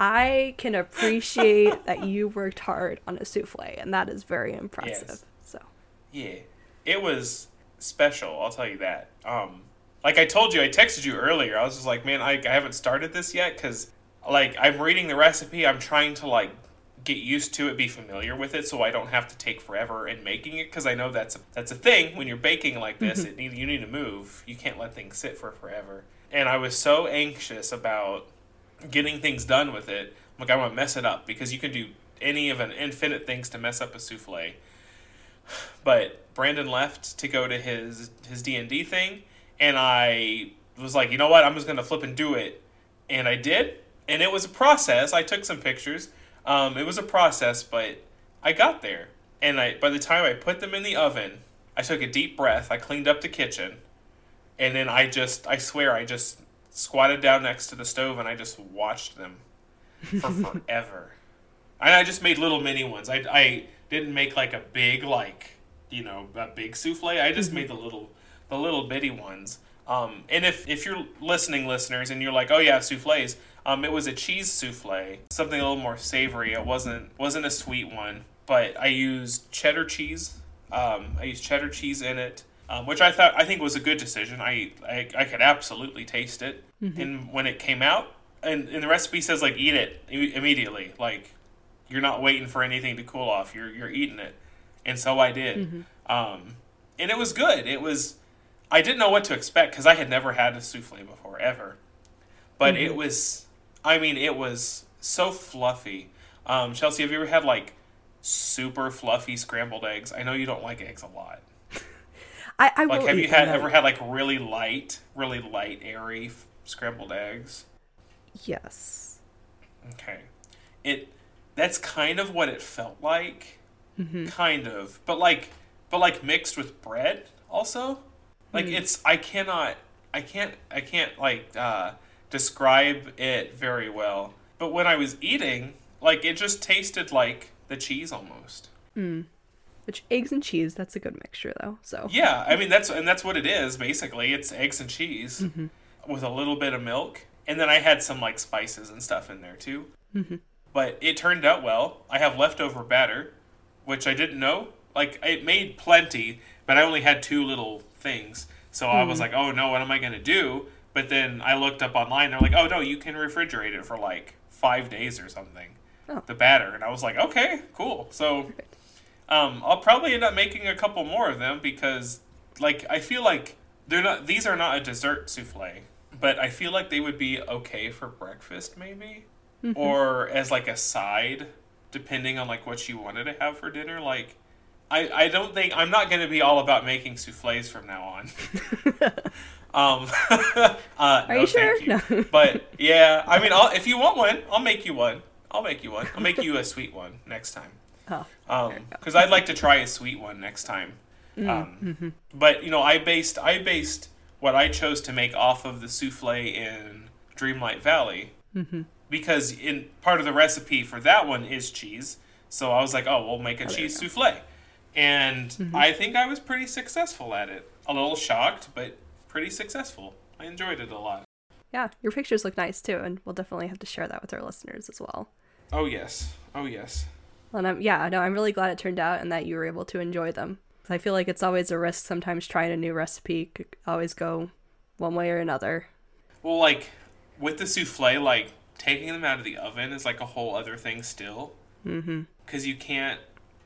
[SPEAKER 1] I can appreciate that you worked hard on a souffle, and that is very impressive.
[SPEAKER 2] Yes.
[SPEAKER 1] So,
[SPEAKER 2] yeah. It was special, I'll tell you that. Um like I told you, I texted you earlier. I was just like, man, I, I haven't started this yet because, like, I'm reading the recipe. I'm trying to, like, get used to it, be familiar with it, so I don't have to take forever in making it. Because I know that's a, that's a thing when you're baking like this. It need, you need to move. You can't let things sit for forever. And I was so anxious about getting things done with it. I'm like, I want to mess it up because you can do any of an infinite things to mess up a souffle. But Brandon left to go to his his D and D thing, and I was like, you know what, I'm just gonna flip and do it, and I did, and it was a process. I took some pictures. Um, it was a process, but I got there, and I by the time I put them in the oven, I took a deep breath. I cleaned up the kitchen, and then I just, I swear, I just squatted down next to the stove and I just watched them for forever. And I just made little mini ones. I, I didn't make like a big like you know a big souffle. I just made the little the little bitty ones. Um, and if if you're listening, listeners, and you're like, oh yeah, souffles. Um, it was a cheese souffle, something a little more savory. It wasn't wasn't a sweet one, but I used cheddar cheese. Um, I used cheddar cheese in it, um, which I thought I think was a good decision. I I, I could absolutely taste it, and when it came out, and, and the recipe says like eat it immediately, like you're not waiting for anything to cool off. You're you're eating it, and so I did. Um, and it was good. It was. I didn't know what to expect because I had never had a souffle before ever, but it was. I mean, it was so fluffy. Um, Chelsea, have you ever had like super fluffy scrambled eggs? I know you don't like eggs a lot.
[SPEAKER 1] I, I
[SPEAKER 2] Like, have you had ever had like really light, really light, airy f- scrambled eggs?
[SPEAKER 1] Yes.
[SPEAKER 2] Okay. It that's kind of what it felt like.
[SPEAKER 1] Mm-hmm.
[SPEAKER 2] Kind of. But like but like mixed with bread also. Like
[SPEAKER 1] Mm.
[SPEAKER 2] it's I cannot I can't I can't like uh describe it very well. But when I was eating, like it just tasted like the cheese almost.
[SPEAKER 1] Which eggs and cheese, that's a good mixture though. So
[SPEAKER 2] Yeah, I mean that's and that's what it is basically. It's eggs and cheese
[SPEAKER 1] Mm-hmm.
[SPEAKER 2] with a little bit of milk, and then I had some like spices and stuff in there too.
[SPEAKER 1] Mm-hmm.
[SPEAKER 2] But it turned out well. I have leftover batter, which I didn't know. Like it made plenty, but I only had two little things. So I
[SPEAKER 1] Mm-hmm.
[SPEAKER 2] was like, "Oh no, what am I gonna do?" But then I looked up online. They're like, "Oh no, you can refrigerate it for like five days or something."
[SPEAKER 1] Oh.
[SPEAKER 2] The batter, and I was like, "Okay, cool." So um, I'll probably end up making a couple more of them because, like, I feel like they're not. These are not a dessert souffle, but I feel like they would be okay for breakfast, maybe, or as like a side, depending on like what you wanted to have for dinner. Like, I I don't think I'm not going to be all about making souffles from now on. um, uh,
[SPEAKER 1] Are
[SPEAKER 2] no,
[SPEAKER 1] you sure?
[SPEAKER 2] you.
[SPEAKER 1] No.
[SPEAKER 2] But yeah, I mean, I'll, if you want one, I'll make you one. I'll make you one. I'll make you a sweet one next time
[SPEAKER 1] Oh.
[SPEAKER 2] um because i'd like to try a sweet one next time um but you know i based i based what i chose to make off of the souffle in dreamlight valley because in part of the recipe for that one is cheese so i was like oh we'll make a
[SPEAKER 1] there
[SPEAKER 2] cheese souffle And
[SPEAKER 1] Mm-hmm.
[SPEAKER 2] I think I was pretty successful at it. A little shocked, but pretty successful. I enjoyed it a lot.
[SPEAKER 1] Yeah, your pictures look nice too, and we'll definitely have to share that with our listeners as well.
[SPEAKER 2] Oh, yes. Oh, yes.
[SPEAKER 1] And I'm yeah, no, I'm really glad it turned out and that you were able to enjoy them. I feel like it's always a risk sometimes trying a new recipe could always go one way or another.
[SPEAKER 2] Well, like, with the souffle, like, taking them out of the oven is like a whole other thing still.
[SPEAKER 1] Mm-hmm.
[SPEAKER 2] Because you can't.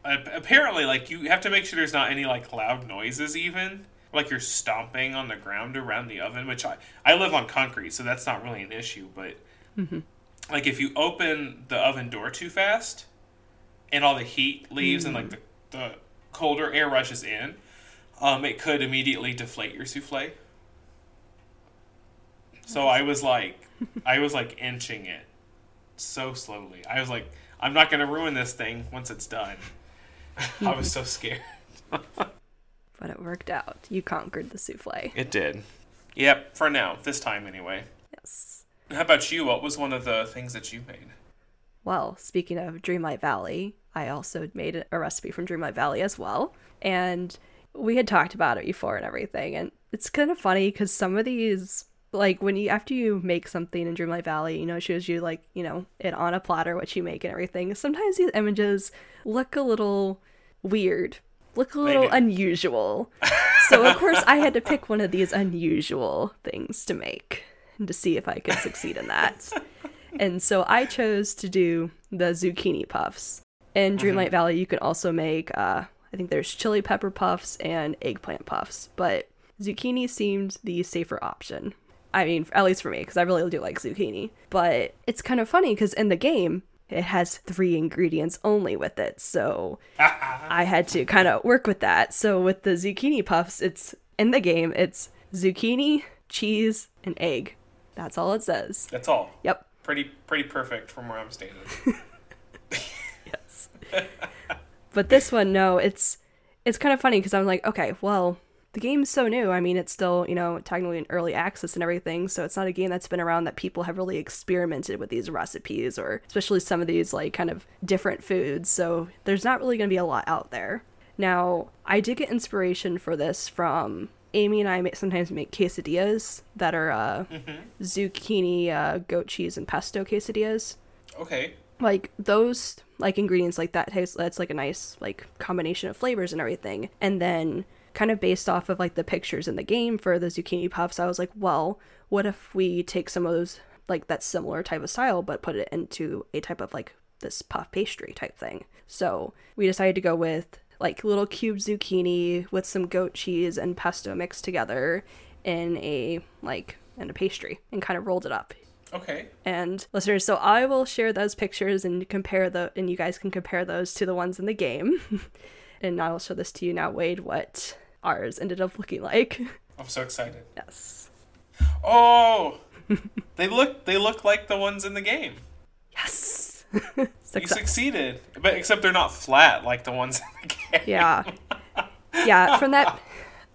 [SPEAKER 2] Apparently, like, you have to make sure there's not any, like, loud noises, even. Like, you're stomping on the ground around the oven, which I, I live on concrete, so that's not really an issue. But, like, if you open the oven door too fast and all the heat leaves and, like, the, the colder air rushes in, um, it could immediately deflate your souffle. So I was like, I was like inching it so slowly. I was like, I'm not gonna ruin this thing once it's done. I was so scared.
[SPEAKER 1] But it worked out. You conquered the souffle.
[SPEAKER 2] It did. Yep, for now, this time anyway.
[SPEAKER 1] Yes.
[SPEAKER 2] How about you? What was one of the things that you made?
[SPEAKER 1] Well, speaking of Dreamlight Valley, I also made a recipe from Dreamlight Valley as well. And we had talked about it before and everything. And it's kind of funny because some of these, like when you, after you make something in Dreamlight Valley, you know, it shows you like, you know, it on a platter, what you make and everything. Sometimes these images look a little weird, look a little
[SPEAKER 2] do.
[SPEAKER 1] unusual. so, of course, I had to pick one of these unusual things to make and to see if I could succeed in that. And so I chose to do the zucchini puffs. In Dreamlight Valley, you can also make, uh, I think there's chili pepper puffs and eggplant puffs, but zucchini seemed the safer option. I mean, at least for me, because I really do like zucchini. But it's kind of funny because in the game, it has three ingredients only with it. So I had to kind of work with that. So with the zucchini puffs, it's in the game, it's zucchini, cheese, and egg. That's all it says.
[SPEAKER 2] That's all.
[SPEAKER 1] Yep.
[SPEAKER 2] Pretty pretty perfect from where I'm standing.
[SPEAKER 1] Yes. but this one, no, it's it's kind of funny because I'm like, okay, well, the game's so new. I mean, it's still, you know, technically in early access and everything, so it's not a game that's been around that people have really experimented with these recipes or especially some of these like kind of different foods. So there's not really going to be a lot out there. Now, I did get inspiration for this from Amy and I sometimes make quesadillas that are uh, zucchini, uh, goat cheese, and pesto quesadillas.
[SPEAKER 2] Okay.
[SPEAKER 1] like those like ingredients like that taste that's like a nice like combination of flavors and everything. And then kind of based off of like the pictures in the game for the zucchini puffs i was like well what if we take some of those like that similar type of style but put it into a type of like this puff pastry type thing? So we decided to go with like little cube zucchini with some goat cheese and pesto mixed together in a like in a pastry and kind of rolled it up
[SPEAKER 2] Okay.
[SPEAKER 1] and listeners so i will share those pictures and compare the and you guys can compare those to the ones in the game and i'll show this to you now wade what ours ended up looking like
[SPEAKER 2] I'm so excited.
[SPEAKER 1] yes
[SPEAKER 2] Oh, they look they look like the ones in the game.
[SPEAKER 1] yes
[SPEAKER 2] You succeeded, but except they're not flat like the ones in the game.
[SPEAKER 1] yeah. Yeah from that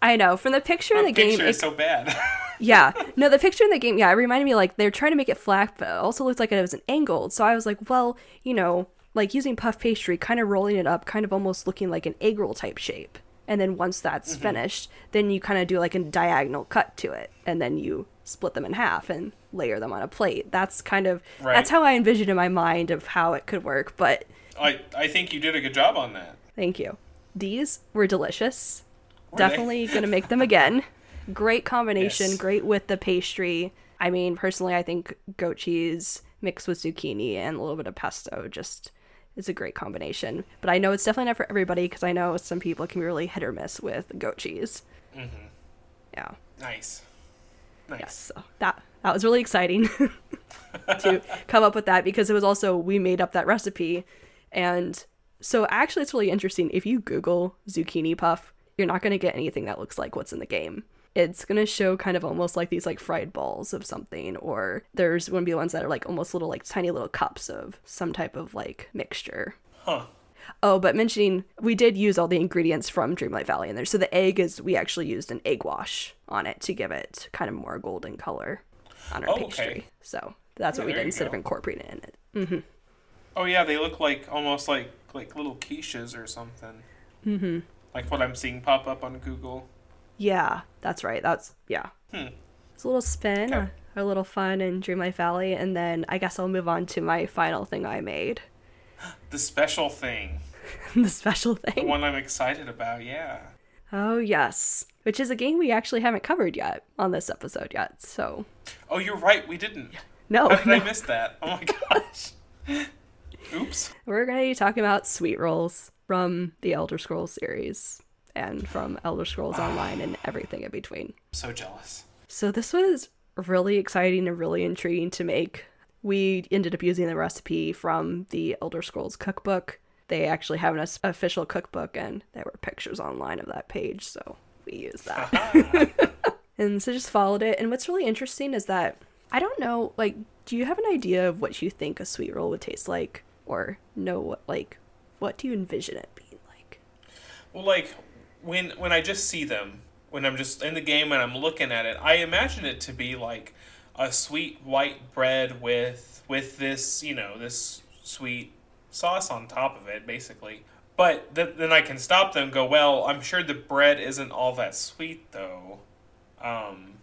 [SPEAKER 1] i know from the picture in
[SPEAKER 2] The
[SPEAKER 1] the game
[SPEAKER 2] picture
[SPEAKER 1] it,
[SPEAKER 2] is so bad.
[SPEAKER 1] yeah. No the picture in the game yeah it reminded me like they're trying to make it flat but it also looked like it was an angled so i was like well you know like using puff pastry kind of rolling it up kind of almost looking like an egg roll type shape. And then once that's mm-hmm. finished then you kind of do like a diagonal cut to it and then you split them in half. And layer them on a plate that's kind of
[SPEAKER 2] Right.
[SPEAKER 1] that's how i envisioned in my mind of how it could work but
[SPEAKER 2] I I think you did a good job on that.
[SPEAKER 1] thank you these were delicious
[SPEAKER 2] Were
[SPEAKER 1] definitely gonna make them again great combination
[SPEAKER 2] Yes.
[SPEAKER 1] great with the pastry i mean personally i think goat cheese mixed with zucchini and a little bit of pesto just is a great combination but i know it's definitely not for everybody because i know some people can be really hit or miss with goat cheese
[SPEAKER 2] Mm-hmm.
[SPEAKER 1] yeah
[SPEAKER 2] Nice. Nice.
[SPEAKER 1] yes so that that was really exciting to come up with that because it was also we made up that recipe. And so actually it's really interesting. If you google zucchini puff you're not going to get anything that looks like what's in the game. It's going to show kind of almost like these like fried balls of something or there's going to be ones that are like almost little like tiny little cups of some type of like mixture.
[SPEAKER 2] Huh.
[SPEAKER 1] Oh, but mentioning we did use all the ingredients from Dreamlight Valley in there. So the egg is we actually used an egg wash on it to give it kind of more golden color on our
[SPEAKER 2] Oh,
[SPEAKER 1] pastry.
[SPEAKER 2] okay.
[SPEAKER 1] So that's
[SPEAKER 2] Yeah,
[SPEAKER 1] what we did instead of
[SPEAKER 2] go.
[SPEAKER 1] incorporating it in it.
[SPEAKER 2] Oh yeah, they look like almost like like little quiches or something. Mm-hmm. Like what I'm seeing pop up on Google.
[SPEAKER 1] Yeah, that's right. That's yeah.
[SPEAKER 2] Hmm.
[SPEAKER 1] It's a little spin,
[SPEAKER 2] Okay.
[SPEAKER 1] a, a little fun in Dreamlight Valley, and then I guess I'll move on to my final thing I made,
[SPEAKER 2] The special thing.
[SPEAKER 1] the special thing.
[SPEAKER 2] The one I'm excited about, yeah.
[SPEAKER 1] Oh yes, which is a game we actually haven't covered yet on this episode yet. So
[SPEAKER 2] Oh, you're right, we didn't.
[SPEAKER 1] no,
[SPEAKER 2] How did I
[SPEAKER 1] no.
[SPEAKER 2] miss that? Oh my gosh. Oops.
[SPEAKER 1] we're gonna be talking about sweet rolls from the Elder Scrolls series and from Elder Scrolls ah. Online and everything in between.
[SPEAKER 2] So jealous.
[SPEAKER 1] So this was really exciting and really intriguing to make. We ended up using the recipe from the Elder Scrolls cookbook. They actually have an official cookbook, and there were pictures online of that page, so we used that. and so just followed it. And what's really interesting is that I don't know, like, do you have an idea of what you think a sweet roll would taste like, or know what, like, what do you envision it being like?
[SPEAKER 2] Well, like when when I just see them, when I'm just in the game and I'm looking at it, I imagine it to be like a sweet white bread with with this, you know, this sweet sauce on top of it, basically. But th- then I can stop them and go, well, I'm sure the bread isn't all that sweet though. Um,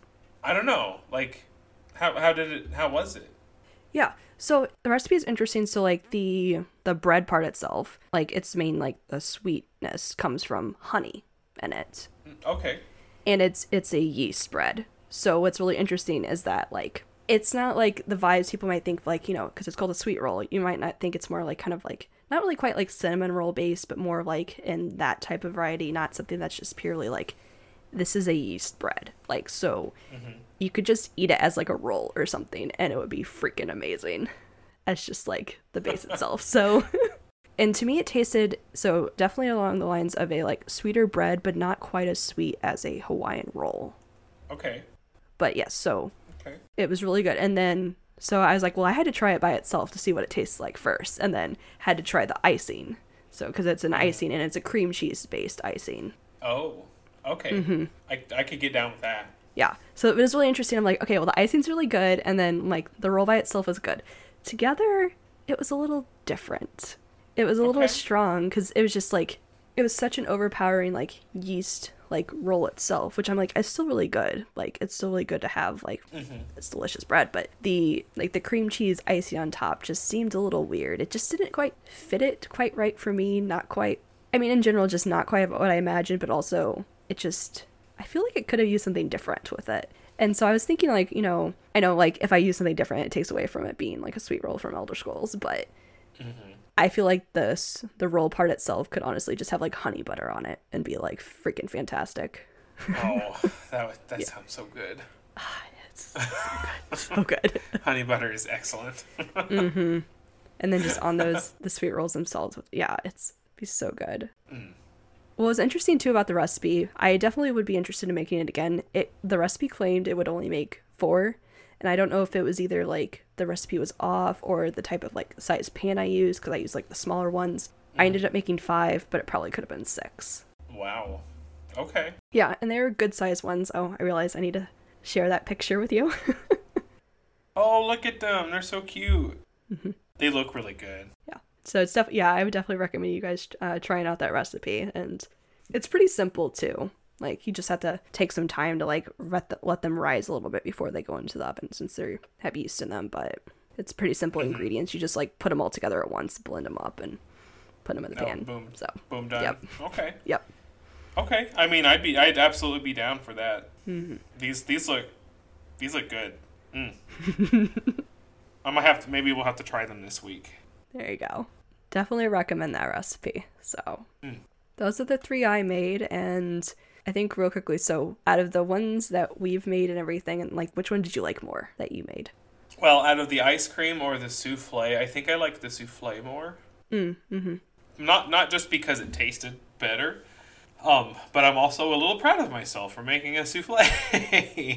[SPEAKER 2] I don't know. Like, how how did it? How was it?
[SPEAKER 1] Yeah. So the recipe is interesting. So like the the bread part itself, like its main like the sweetness comes from honey in it,
[SPEAKER 2] Okay.
[SPEAKER 1] and it's it's a yeast bread. So what's really interesting is that like it's not like the vibes people might think like you know because it's called a sweet roll. You might not think it's more like kind of like not really quite like cinnamon roll based, but more like in that type of variety, not something that's just purely like this is a yeast bread. Like so mm-hmm. you could just eat it as like a roll or something and it would be freaking amazing. As just like the base itself. So and to me it tasted so definitely along the lines of a like sweeter bread but not quite as sweet as a Hawaiian roll.
[SPEAKER 2] Okay.
[SPEAKER 1] But yes, so
[SPEAKER 2] Okay.
[SPEAKER 1] it was really good. And then so I was like, well, I had to try it by itself to see what it tastes like first, and then had to try the icing. So because it's an icing and it's a cream cheese based icing.
[SPEAKER 2] Oh. Okay.
[SPEAKER 1] Mm-hmm.
[SPEAKER 2] I I could get down with that.
[SPEAKER 1] Yeah. So it was really interesting. I'm like, okay, well the icing's really good, and then like the roll by itself was good. Together, it was a little different. It was a little strong because it was just like it was such an overpowering like yeast like roll itself, which I'm like, it's still really good. Like it's still really good to have. Like mm-hmm. it's delicious bread, but the like the cream cheese icing on top just seemed a little weird. It just didn't quite fit it quite right for me. Not quite. I mean, in general, just not quite what I imagined, but also it just I feel like it could have used something different with it. And so I was thinking, like, you know, I know, like, if I use something different, it takes away from it being like a sweet roll from Elder Scrolls, but mm-hmm. I feel like this, the roll part itself, could honestly just have like honey butter on it and be like freaking fantastic.
[SPEAKER 2] Oh, that would- that sounds so good.
[SPEAKER 1] It's so good. So good.
[SPEAKER 2] Honey butter is excellent. mm-hmm.
[SPEAKER 1] and then just on those, the sweet rolls themselves, with, yeah, it's be so good. What was interesting too about the recipe, I definitely would be interested in making it again. It the recipe claimed it would only make four, and I don't know if it was either like the recipe was off or the type of like size pan I used because I used like the smaller ones. I ended up making five, but it probably could have been six.
[SPEAKER 2] Wow. Okay.
[SPEAKER 1] Yeah, and they were good sized ones. Oh, I realize I need to share that picture with you.
[SPEAKER 2] Oh, look at them. They're so cute.
[SPEAKER 1] Mm-hmm.
[SPEAKER 2] They look really good.
[SPEAKER 1] yeah, so it's definitely, yeah, I would definitely recommend you guys uh, trying out that recipe, and it's pretty simple too. Like you just have to take some time to like let, the- let them rise a little bit before they go into the oven since they have yeast in them. But it's pretty simple ingredients. You just like put them all together at once, blend them up, and put them in the
[SPEAKER 2] Oh,
[SPEAKER 1] pan.
[SPEAKER 2] boom.
[SPEAKER 1] So
[SPEAKER 2] Boom done.
[SPEAKER 1] Yep.
[SPEAKER 2] Okay.
[SPEAKER 1] yep,
[SPEAKER 2] Okay. I mean, I'd be, I'd absolutely be down for that.
[SPEAKER 1] Mm-hmm.
[SPEAKER 2] These, these look, these look good. Mm. I might have to. Maybe we'll have to try them this week.
[SPEAKER 1] there you go. Definitely recommend that recipe. So
[SPEAKER 2] Mm.
[SPEAKER 1] those are the three I made, and I think real quickly. So out of the ones that we've made and everything, and like, which one did you like more that you made?
[SPEAKER 2] Well, out of the ice cream or the souffle, I think I like the souffle more.
[SPEAKER 1] Mm, mm-hmm.
[SPEAKER 2] Not not just because it tasted better, um, but I'm also a little proud of myself for making a souffle.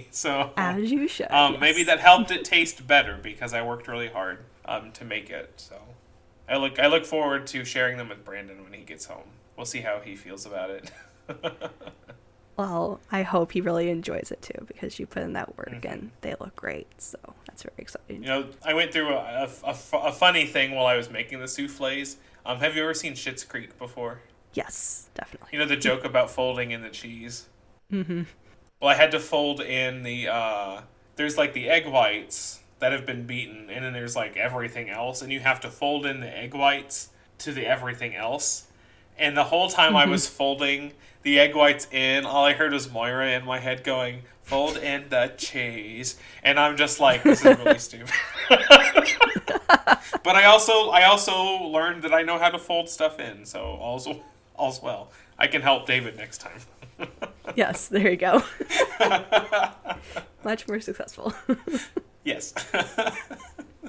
[SPEAKER 2] so
[SPEAKER 1] As you should.
[SPEAKER 2] um,
[SPEAKER 1] yes.
[SPEAKER 2] maybe that helped it taste better because I worked really hard um, to make it. So I look I look forward to sharing them with Brandon when he gets home. We'll see how he feels about it.
[SPEAKER 1] Well, I hope he really enjoys it too because you put in that work
[SPEAKER 2] Mm-hmm.
[SPEAKER 1] and they look great. So that's very exciting.
[SPEAKER 2] You know, I went through a, a, a a funny thing while I was making the souffles. Um, have you ever seen Schitt's Creek before?
[SPEAKER 1] Yes, definitely.
[SPEAKER 2] You know the joke about folding in the cheese? Mm-hmm. Well, I had to fold in the, uh, there's like the egg whites that have been beaten, and then there's like everything else, and you have to fold in the egg whites to the everything else. And the whole time I was folding the egg whites in, all I heard was Moira in my head going, fold in the cheese. And I'm just like, this is really stupid. but I also I also learned that I know how to fold stuff in, so all's all's well. I can help David next time.
[SPEAKER 1] yes, there you go. Much more successful.
[SPEAKER 2] yes.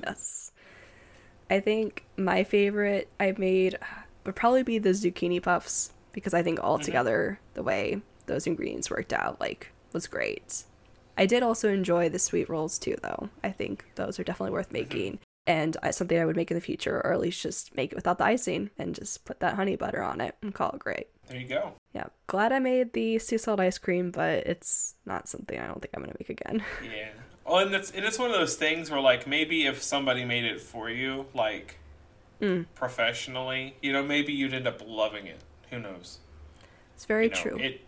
[SPEAKER 1] yes. I think my favorite I made would probably be the zucchini puffs because I think altogether mm-hmm. the way those ingredients worked out like was great. I did also enjoy the sweet rolls too though. I think those are definitely worth making. Mm-hmm and something I would make in the future, or at least just make it without the icing and just put that honey butter on it and call it great.
[SPEAKER 2] There you go.
[SPEAKER 1] Yeah, glad I made the sea salt ice cream, but it's not something I don't think I'm gonna make again.
[SPEAKER 2] Yeah. Well, and it's and it's one of those things where like maybe if somebody made it for you, like mm. professionally, you know, maybe you'd end up loving it. Who knows?
[SPEAKER 1] It's very you know, true.
[SPEAKER 2] It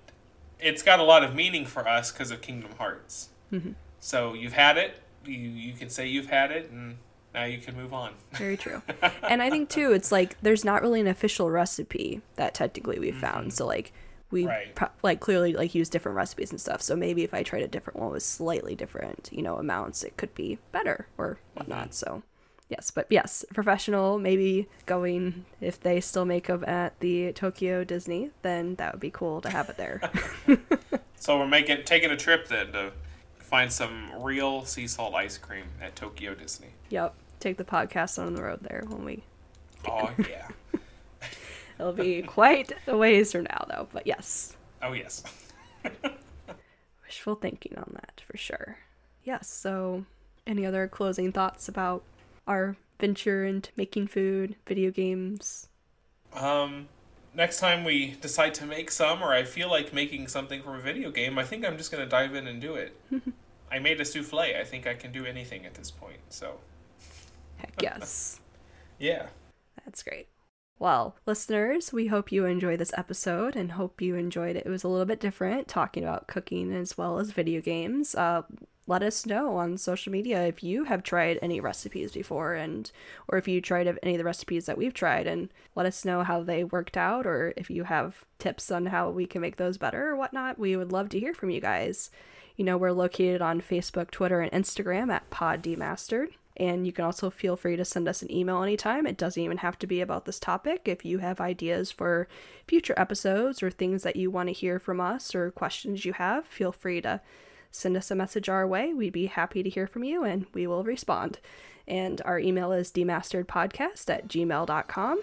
[SPEAKER 2] it's got a lot of meaning for us because of Kingdom Hearts. Mm-hmm. So you've had it. You you can say you've had it, and now you can move on.
[SPEAKER 1] Very true. and I think too, it's like there's not really an official recipe that technically we found. Mm-hmm. So like we right. pro- like clearly like use different recipes and stuff. So maybe if I tried a different one with slightly different, you know, amounts, it could be better or whatnot. Mm-hmm. So yes, but yes, professional. Maybe going if they still make them at the Tokyo Disney, then that would be cool to have it there.
[SPEAKER 2] so we're making taking a trip then to find some real sea salt ice cream at Tokyo Disney.
[SPEAKER 1] Yep take the podcast on the road there when we.
[SPEAKER 2] Oh yeah.
[SPEAKER 1] It'll be quite a ways from now, though. But yes.
[SPEAKER 2] Oh yes.
[SPEAKER 1] Wishful thinking on that for sure. Yes. So, any other closing thoughts about our venture into making food, video games?
[SPEAKER 2] Um, next time we decide to make some, or I feel like making something from a video game, I think I'm just gonna dive in and do it. I made a souffle. I think I can do anything at this point. So.
[SPEAKER 1] Heck yes.
[SPEAKER 2] yeah.
[SPEAKER 1] That's great. Well, listeners, we hope you enjoyed this episode and hope you enjoyed it. It was a little bit different talking about cooking as well as video games. Uh, let us know on social media if you have tried any recipes before and or if you tried any of the recipes that we've tried and let us know how they worked out or if you have tips on how we can make those better or whatnot. We would love to hear from you guys. You know, we're located on Facebook, Twitter, and Instagram at Pod Demastered. And you can also feel free to send us an email anytime. It doesn't even have to be about this topic. If you have ideas for future episodes or things that you want to hear from us or questions you have, feel free to send us a message our way. We'd be happy to hear from you and we will respond. And our email is demasteredpodcast at gmail.com.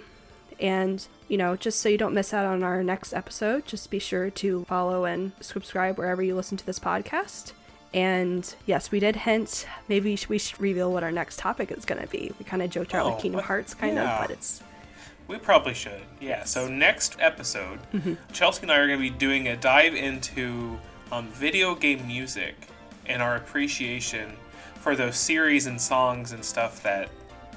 [SPEAKER 1] And, you know, just so you don't miss out on our next episode, just be sure to follow and subscribe wherever you listen to this podcast. And yes, we did hint maybe we should reveal what our next topic is going to be. We kind of joked around oh, with Kingdom Hearts, kind yeah. of, but it's.
[SPEAKER 2] We probably should. Yeah. So next episode, mm-hmm. Chelsea and I are going to be doing a dive into um, video game music and our appreciation for those series and songs and stuff that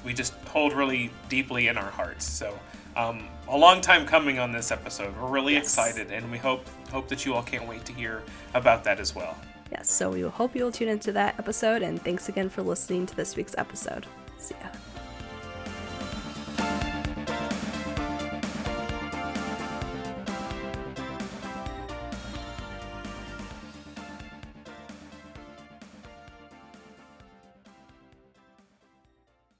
[SPEAKER 2] we just hold really deeply in our hearts. So um, a long time coming on this episode. We're really yes. excited, and we hope hope that you all can't wait to hear about that as well.
[SPEAKER 1] Yes, so we hope you'll tune into that episode, and thanks again for listening to this week's episode. See ya.